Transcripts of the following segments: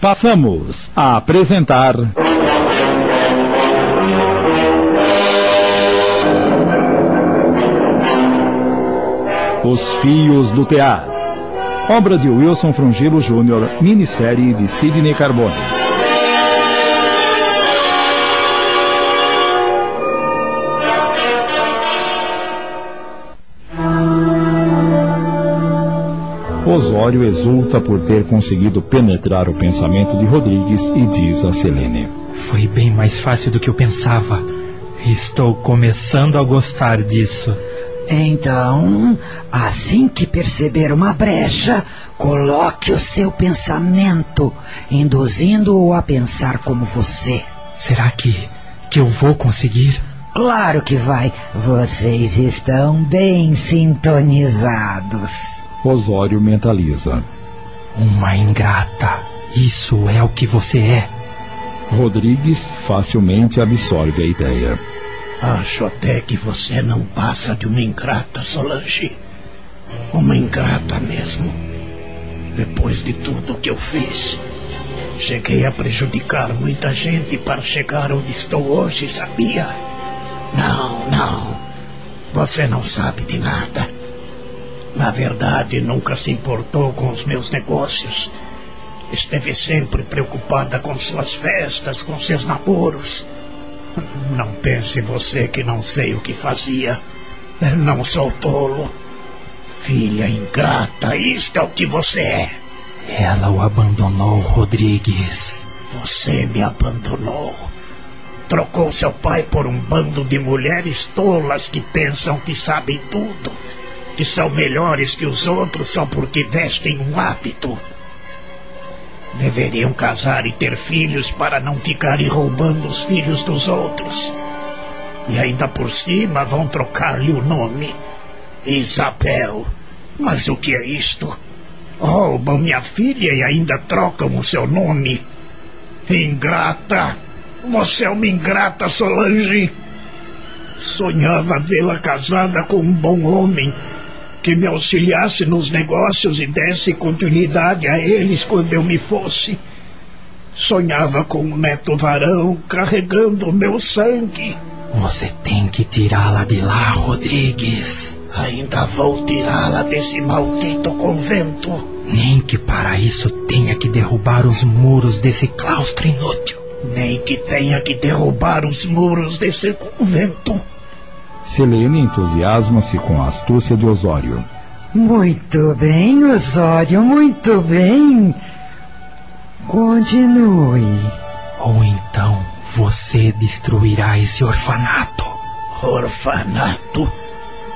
Passamos a apresentar. Os Fios do Tear. Obra de Wilson Frungilo Jr., minissérie de Sidney Carbone. Osório exulta por ter conseguido penetrar o pensamento de Rodrigues e diz a Selene: Foi bem mais fácil do que eu pensava. Estou começando a gostar disso. Então, assim que perceber uma brecha, coloque o seu pensamento, induzindo-o a pensar como você. Será que, que eu vou conseguir? Claro que vai. Vocês estão bem sintonizados. Osório mentaliza. Uma ingrata. Isso é o que você é. Rodrigues facilmente absorve a ideia. Acho até que você não passa de uma ingrata, Solange. Uma ingrata mesmo. Depois de tudo que eu fiz, cheguei a prejudicar muita gente para chegar onde estou hoje, sabia? Não, não. Você não sabe de nada. Na verdade, nunca se importou com os meus negócios. Esteve sempre preocupada com suas festas, com seus namoros. Não pense você que não sei o que fazia. Não sou tolo. Filha ingrata, isto é o que você é. Ela o abandonou, Rodrigues. Você me abandonou. Trocou seu pai por um bando de mulheres tolas que pensam que sabem tudo que são melhores que os outros só porque vestem um hábito. Deveriam casar e ter filhos para não ficarem roubando os filhos dos outros. E ainda por cima vão trocar-lhe o nome. Isabel. Mas o que é isto? Roubam minha filha e ainda trocam o seu nome. Ingrata! Você é uma ingrata, Solange! Sonhava vê-la casada com um bom homem que me auxiliasse nos negócios e desse continuidade a eles quando eu me fosse. Sonhava com um neto varão carregando o meu sangue. Você tem que tirá-la de lá, Rodrigues. Ainda vou tirá-la desse maldito convento. Nem que para isso tenha que derrubar os muros desse claustro inútil. Nem que tenha que derrubar os muros desse convento. Selene entusiasma-se com a astúcia de Osório. Muito bem, Osório, muito bem. Continue. Ou então você destruirá esse orfanato. Orfanato?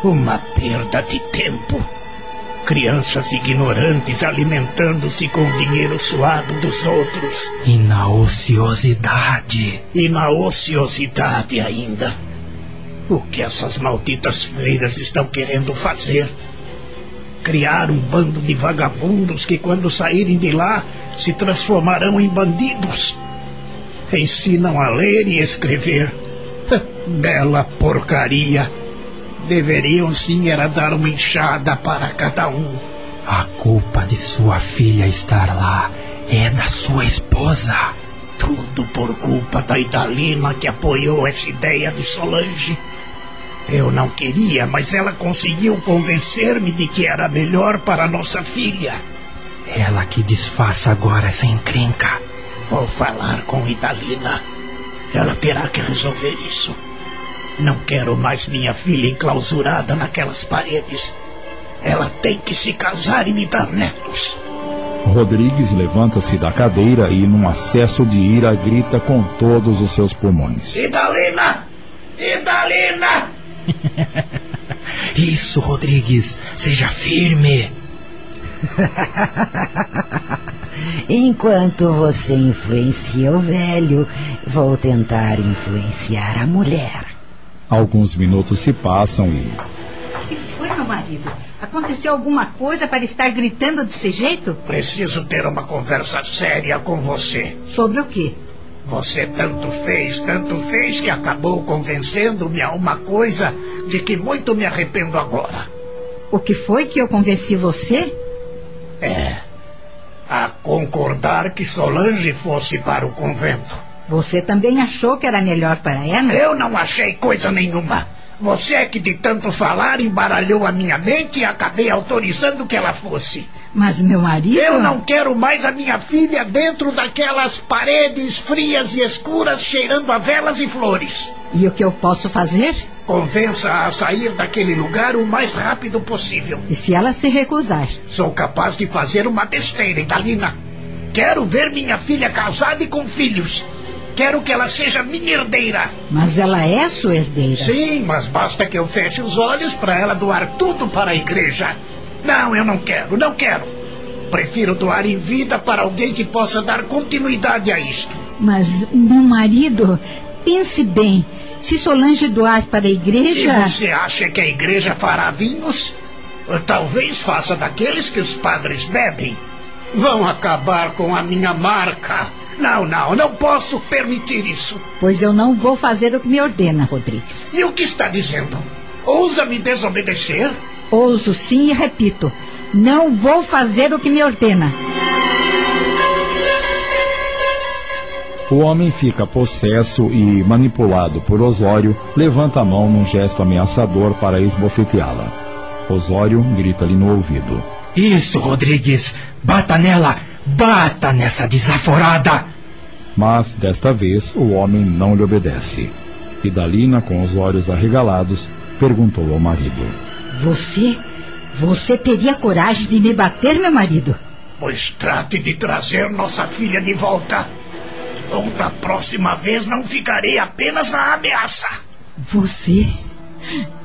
Uma perda de tempo. Crianças ignorantes alimentando-se com o dinheiro suado dos outros. E na ociosidade. E na ociosidade ainda. O que essas malditas freiras estão querendo fazer? Criar um bando de vagabundos que, quando saírem de lá, se transformarão em bandidos. Ensinam a ler e escrever. Bela porcaria. Deveriam sim era dar uma enxada para cada um. A culpa de sua filha estar lá é da sua esposa. Tudo por culpa da Idalina que apoiou essa ideia de Solange. Eu não queria, mas ela conseguiu convencer-me de que era melhor para nossa filha. Ela que desfaça agora essa encrenca. Vou falar com Idalina. Ela terá que resolver isso. Não quero mais minha filha enclausurada naquelas paredes. Ela tem que se casar e me dar netos. Rodrigues levanta-se da cadeira e, num acesso de ira, grita com todos os seus pulmões: Idalina! Idalina! Isso, Rodrigues, seja firme. Enquanto você influencia o velho, vou tentar influenciar a mulher. Alguns minutos se passam e. O que foi, meu marido? Aconteceu alguma coisa para estar gritando desse jeito? Preciso ter uma conversa séria com você. Sobre o quê? Você tanto fez, tanto fez que acabou convencendo-me a uma coisa de que muito me arrependo agora. O que foi que eu convenci você? É. A Concordar que Solange fosse para o convento. Você também achou que era melhor para ela? Eu não achei coisa nenhuma. Você é que de tanto falar embaralhou a minha mente e acabei autorizando que ela fosse. Mas meu marido. Eu não quero mais a minha filha dentro daquelas paredes frias e escuras cheirando a velas e flores. E o que eu posso fazer? Convença-a a sair daquele lugar o mais rápido possível. E se ela se recusar? Sou capaz de fazer uma besteira, Idalina. Quero ver minha filha casada e com filhos. Quero que ela seja minha herdeira. Mas ela é sua herdeira. Sim, mas basta que eu feche os olhos para ela doar tudo para a igreja. Não, eu não quero, não quero. Prefiro doar em vida para alguém que possa dar continuidade a isto. Mas, meu marido, pense bem. Se Solange doar para a igreja. E você acha que a igreja fará vinhos? Talvez faça daqueles que os padres bebem. Vão acabar com a minha marca. Não, não, não posso permitir isso. Pois eu não vou fazer o que me ordena, Rodrigues. E o que está dizendo? Ousa me desobedecer? Ouso sim e repito: não vou fazer o que me ordena. O homem fica possesso e, manipulado por Osório, levanta a mão num gesto ameaçador para esbofeteá-la. Osório grita-lhe no ouvido: Isso, Rodrigues! Bata nela! Bata nessa desaforada! Mas, desta vez, o homem não lhe obedece. E Dalina, com os olhos arregalados, perguntou ao marido: Você? Você teria coragem de me bater, meu marido? Pois trate de trazer nossa filha de volta. Ou da próxima vez não ficarei apenas na ameaça. Você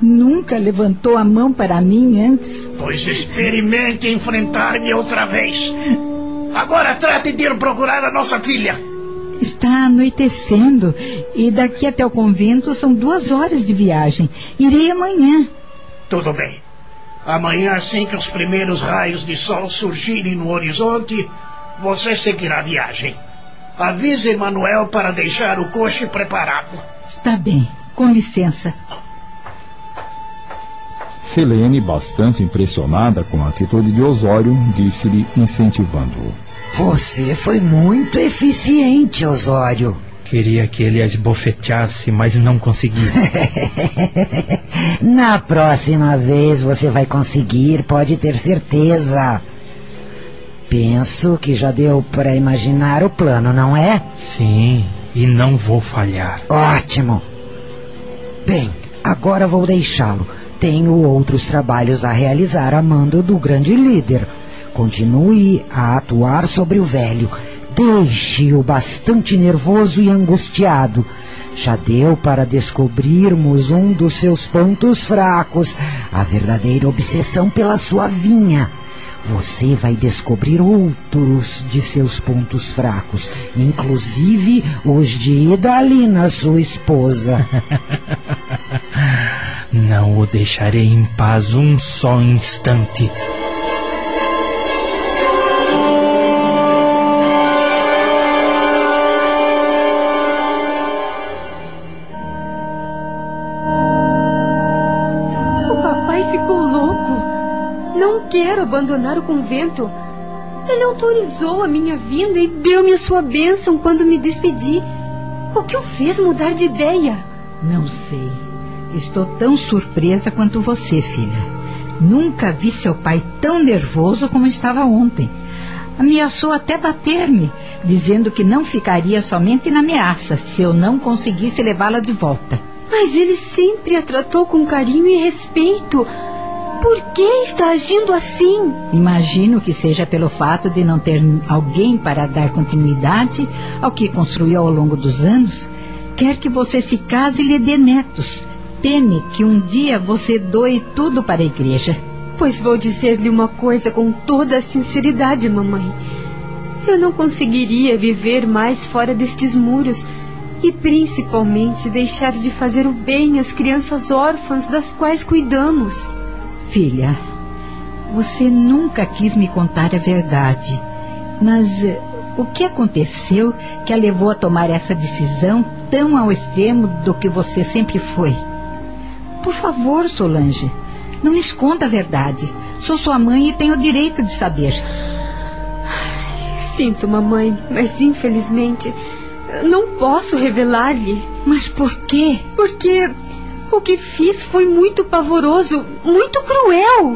nunca levantou a mão para mim antes? Pois experimente enfrentar-me outra vez. Agora trate de ir procurar a nossa filha. Está anoitecendo e daqui até o convento são duas horas de viagem. Irei amanhã. Tudo bem. Amanhã, assim que os primeiros raios de sol surgirem no horizonte, você seguirá a viagem. Avise Emanuel para deixar o coche preparado. Está bem. Com licença. Selene, bastante impressionada com a atitude de Osório, disse-lhe, incentivando-o. Você foi muito eficiente, Osório. Queria que ele a esbofeteasse, mas não consegui. Na próxima vez você vai conseguir, pode ter certeza. Penso que já deu para imaginar o plano, não é? Sim, e não vou falhar. Ótimo. Bem, agora vou deixá-lo. Tenho outros trabalhos a realizar a mando do grande líder. Continue a atuar sobre o velho. Deixe-o bastante nervoso e angustiado. Já deu para descobrirmos um dos seus pontos fracos, a verdadeira obsessão pela sua vinha. Você vai descobrir outros de seus pontos fracos, inclusive os de Idalina, sua esposa. Não o deixarei em paz um só instante. Não quero abandonar o convento. Ele autorizou a minha vinda e deu-me a sua bênção quando me despedi. O que o fez mudar de ideia? Não sei. Estou tão surpresa quanto você, filha. Nunca vi seu pai tão nervoso como estava ontem. Ameaçou até bater-me, dizendo que não ficaria somente na ameaça se eu não conseguisse levá-la de volta. Mas ele sempre a tratou com carinho e respeito. Por que está agindo assim? Imagino que seja pelo fato de não ter alguém para dar continuidade ao que construiu ao longo dos anos. Quer que você se case e lhe dê netos. Teme que um dia você doe tudo para a igreja. Pois vou dizer-lhe uma coisa com toda a sinceridade, mamãe. Eu não conseguiria viver mais fora destes muros e principalmente deixar de fazer o bem às crianças órfãs das quais cuidamos. Filha, você nunca quis me contar a verdade. Mas eh, o que aconteceu que a levou a tomar essa decisão tão ao extremo do que você sempre foi? Por favor, Solange, não me esconda a verdade. Sou sua mãe e tenho o direito de saber. Sinto, mamãe, mas infelizmente não posso revelar-lhe. Mas por quê? Porque o que fiz foi muito pavoroso, muito cruel.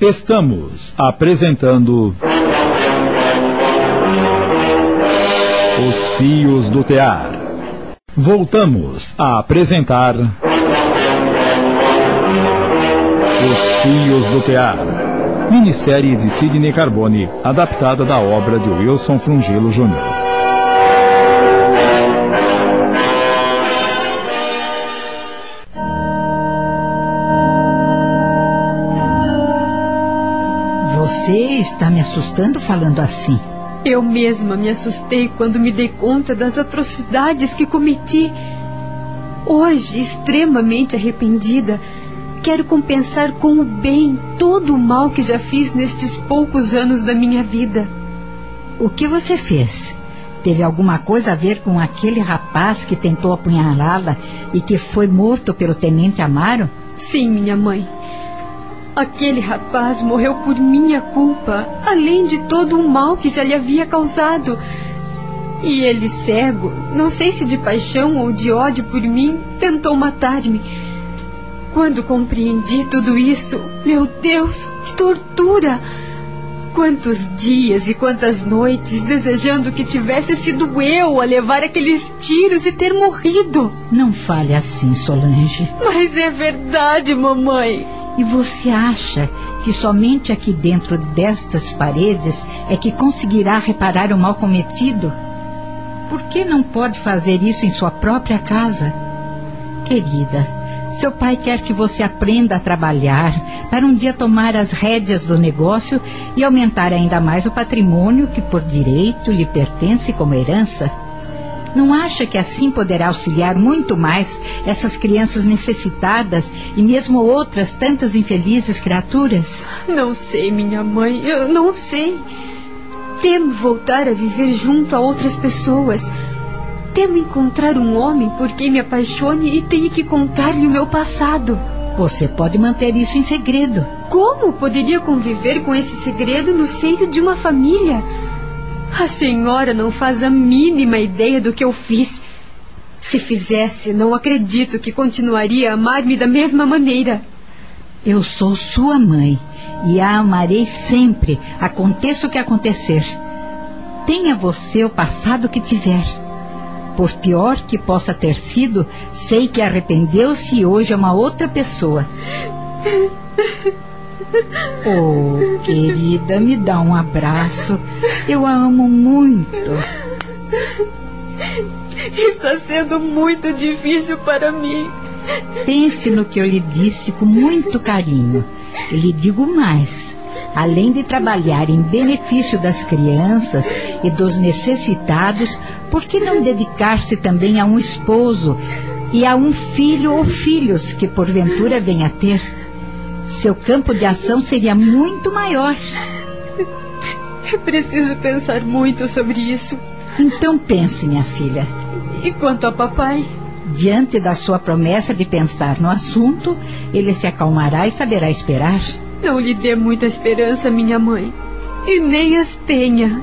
Estamos apresentando. Os Fios do Tear. Voltamos a apresentar. Os Fios do Tear. Minissérie de Sidney Carbone, adaptada da obra de Wilson Frungilo Jr. Você está me assustando falando assim. Eu mesma me assustei quando me dei conta das atrocidades que cometi. Hoje, extremamente arrependida, quero compensar com o bem todo o mal que já fiz nestes poucos anos da minha vida. O que você fez? Teve alguma coisa a ver com aquele rapaz que tentou apunhalá-la e que foi morto pelo tenente Amaro? Sim, minha mãe. Aquele rapaz morreu por minha culpa, além de todo o mal que já lhe havia causado. E ele, cego, não sei se de paixão ou de ódio por mim, tentou matar-me. Quando compreendi tudo isso, meu Deus, que tortura! Quantos dias e quantas noites desejando que tivesse sido eu a levar aqueles tiros e ter morrido. Não fale assim, Solange. Mas é verdade, mamãe. E você acha que somente aqui dentro destas paredes é que conseguirá reparar o mal cometido? Por que não pode fazer isso em sua própria casa? Querida, seu pai quer que você aprenda a trabalhar para um dia tomar as rédeas do negócio e aumentar ainda mais o patrimônio que por direito lhe pertence como herança. Não acha que assim poderá auxiliar muito mais essas crianças necessitadas e mesmo outras tantas infelizes criaturas? Não sei, minha mãe, eu não sei. Temo voltar a viver junto a outras pessoas. Temo encontrar um homem por quem me apaixone e tenha que contar-lhe o meu passado. Você pode manter isso em segredo. Como poderia conviver com esse segredo no seio de uma família? A senhora não faz a mínima ideia do que eu fiz. Se fizesse, não acredito que continuaria a amar-me da mesma maneira. Eu sou sua mãe e a amarei sempre, aconteça o que acontecer. Tenha você o passado que tiver. Por pior que possa ter sido, sei que arrependeu-se e hoje é uma outra pessoa. Oh, querida, me dá um abraço. Eu a amo muito. Está sendo muito difícil para mim. Pense no que eu lhe disse com muito carinho. E lhe digo mais. Além de trabalhar em benefício das crianças e dos necessitados, por que não dedicar-se também a um esposo e a um filho ou filhos que porventura venha a ter? seu campo de ação seria muito maior. É preciso pensar muito sobre isso. Então pense, minha filha. E quanto a papai? Diante da sua promessa de pensar no assunto, ele se acalmará e saberá esperar. Não lhe dê muita esperança, minha mãe. E nem as tenha.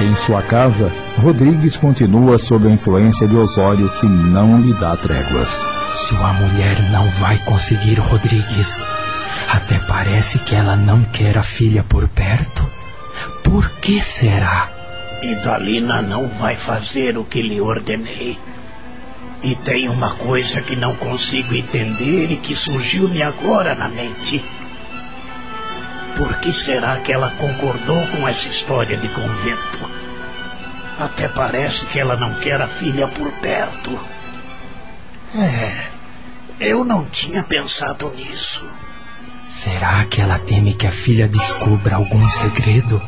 Em sua casa, Rodrigues continua sob a influência de Osório, que não lhe dá tréguas. Sua mulher não vai conseguir, Rodrigues. Até parece que ela não quer a filha por perto. Por que será? E Dalina não vai fazer o que lhe ordenei. E tem uma coisa que não consigo entender e que surgiu-me agora na mente. Por que será que ela concordou com essa história de convento? Até parece que ela não quer a filha por perto. É, eu não tinha pensado nisso. Será que ela teme que a filha descubra algum segredo?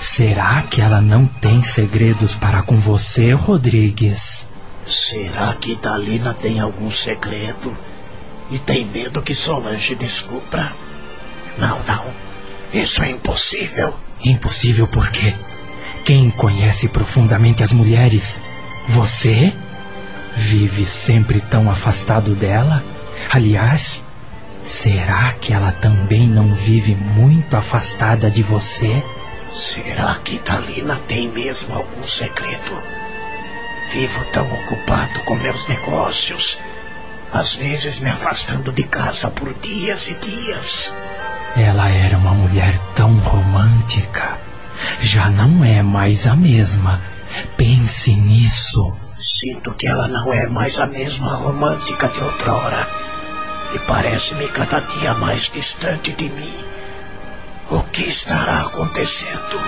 Será que ela não tem segredos para com você, Rodrigues? Será que Dalina tem algum segredo? E tem medo que Solange descubra. Não, não. Isso é impossível. Impossível por quê? Quem conhece profundamente as mulheres? Você? Vive sempre tão afastado dela? Aliás, será que ela também não vive muito afastada de você? Será que Talina tem mesmo algum segredo? Vivo tão ocupado com meus negócios, às vezes me afastando de casa por dias e dias. Ela era uma mulher tão romântica. Já não é mais a mesma. Pense nisso. Sinto que ela não é mais a mesma romântica de outrora. E parece-me cada dia mais distante de mim. O que estará acontecendo?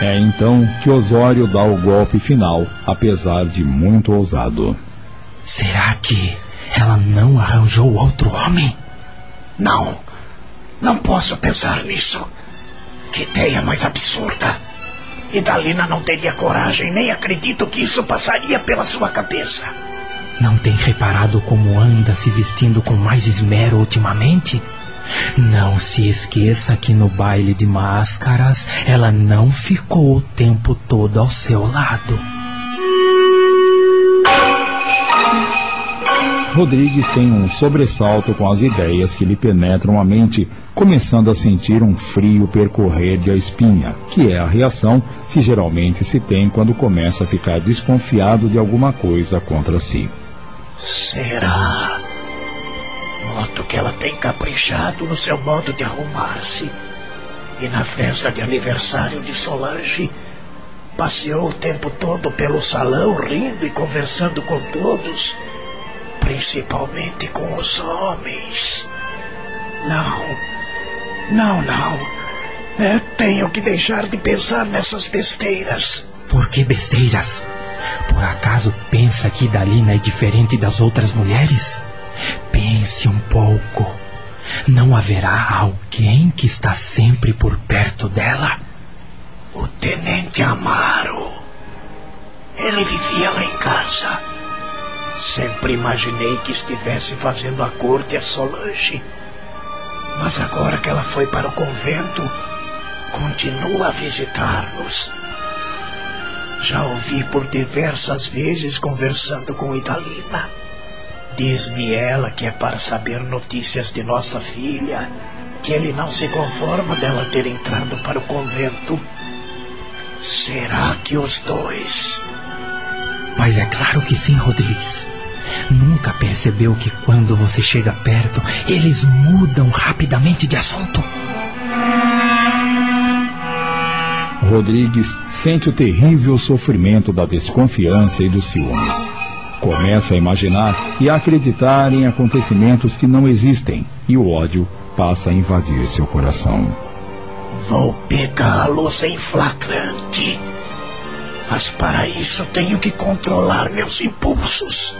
É então que Osório dá o golpe final, apesar de muito ousado. Será que ela não arranjou outro homem? Não. Não posso pensar nisso. Que ideia mais absurda. E Dalina não teria coragem, nem acredito que isso passaria pela sua cabeça. Não tem reparado como anda se vestindo com mais esmero ultimamente? Não se esqueça que no baile de máscaras ela não ficou o tempo todo ao seu lado. Rodrigues tem um sobressalto com as ideias que lhe penetram a mente, começando a sentir um frio percorrer-lhe a espinha, que é a reação que geralmente se tem quando começa a ficar desconfiado de alguma coisa contra si. Será? Noto que ela tem caprichado no seu modo de arrumar-se. E na festa de aniversário de Solange, passeou o tempo todo pelo salão, rindo e conversando com todos, principalmente com os homens. Não, não, não. É, tenho que deixar de pensar nessas besteiras. Por que besteiras? Por acaso pensa que Dalina é diferente das outras mulheres? Pense um pouco. Não haverá alguém que está sempre por perto dela? O tenente Amaro. Ele vivia lá em casa. Sempre imaginei que estivesse fazendo a corte a Solange. Mas agora que ela foi para o convento, continua a visitar-nos. Já ouvi por diversas vezes conversando com Idalina. Diz-me ela que é para saber notícias de nossa filha, que ele não se conforma dela ter entrado para o convento. Será que os dois? Mas é claro que sim, Rodrigues. Nunca percebeu que quando você chega perto, eles mudam rapidamente de assunto? Rodrigues sente o terrível sofrimento da desconfiança e dos ciúmes. Começa a imaginar e a acreditar em acontecimentos que não existem, e o ódio passa a invadir seu coração. Vou pegá-los em flagrante. Mas para isso tenho que controlar meus impulsos.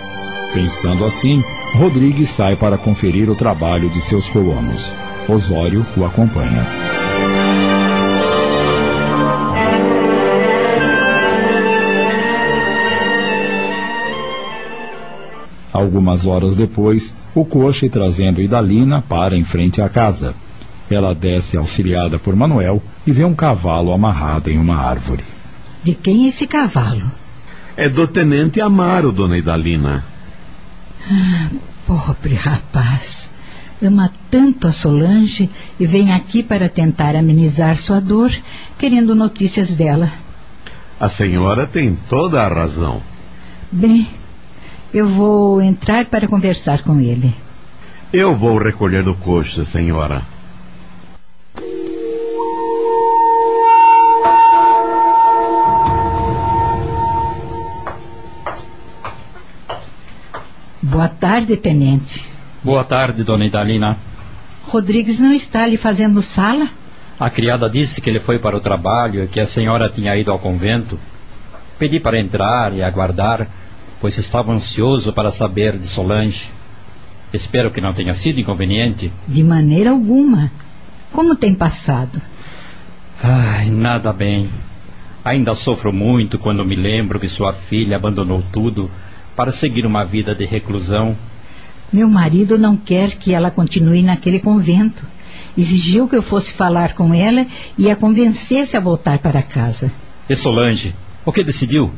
Pensando assim, Rodrigues sai para conferir o trabalho de seus colonos. Osório o acompanha. Algumas horas depois, o coche trazendo Idalina para em frente à casa. Ela desce auxiliada por Manuel e vê um cavalo amarrado em uma árvore. De quem é esse cavalo? É do tenente Amaro, dona Idalina. Ah, pobre rapaz. Ama tanto a Solange e vem aqui para tentar amenizar sua dor, querendo notícias dela. A senhora tem toda a razão. Bem, eu vou entrar para conversar com ele. Eu vou recolher do coche, senhora. Tarde, tenente. Boa tarde, dona Idalina. Rodrigues não está lhe fazendo sala? A criada disse que ele foi para o trabalho e que a senhora tinha ido ao convento. Pedi para entrar e aguardar, pois estava ansioso para saber de Solange. Espero que não tenha sido inconveniente. De maneira alguma. Como tem passado? Ai, nada bem. Ainda sofro muito quando me lembro que sua filha abandonou tudo para seguir uma vida de reclusão. Meu marido não quer que ela continue naquele convento. Exigiu que eu fosse falar com ela e a convencesse a voltar para casa. E Solange, o que decidiu?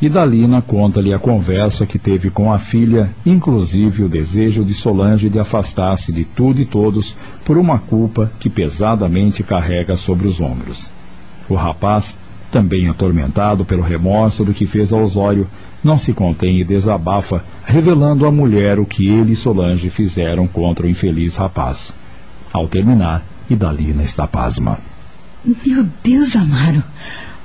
E Dalina conta-lhe a conversa que teve com a filha, inclusive o desejo de Solange de afastar-se de tudo e todos por uma culpa que pesadamente carrega sobre os ombros. O rapaz, também atormentado pelo remorso do que fez a Osório, não se contém e desabafa, revelando à mulher o que ele e Solange fizeram contra o infeliz rapaz. Ao terminar, Idalina está pasma. Meu Deus, Amaro,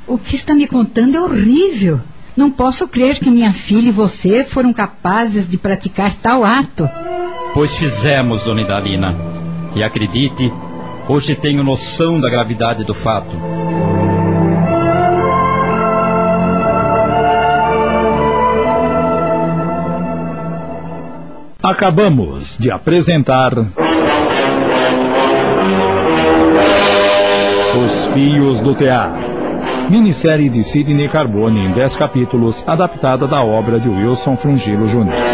o que está me contando é horrível. Não posso crer que minha filha e você foram capazes de praticar tal ato. Pois fizemos, dona Idalina. E acredite, hoje tenho noção da gravidade do fato. Acabamos de apresentar. Os Fios do Tear. Minissérie de Sidney Carbone em 10 capítulos, adaptada da obra de Wilson Frungilo Jr.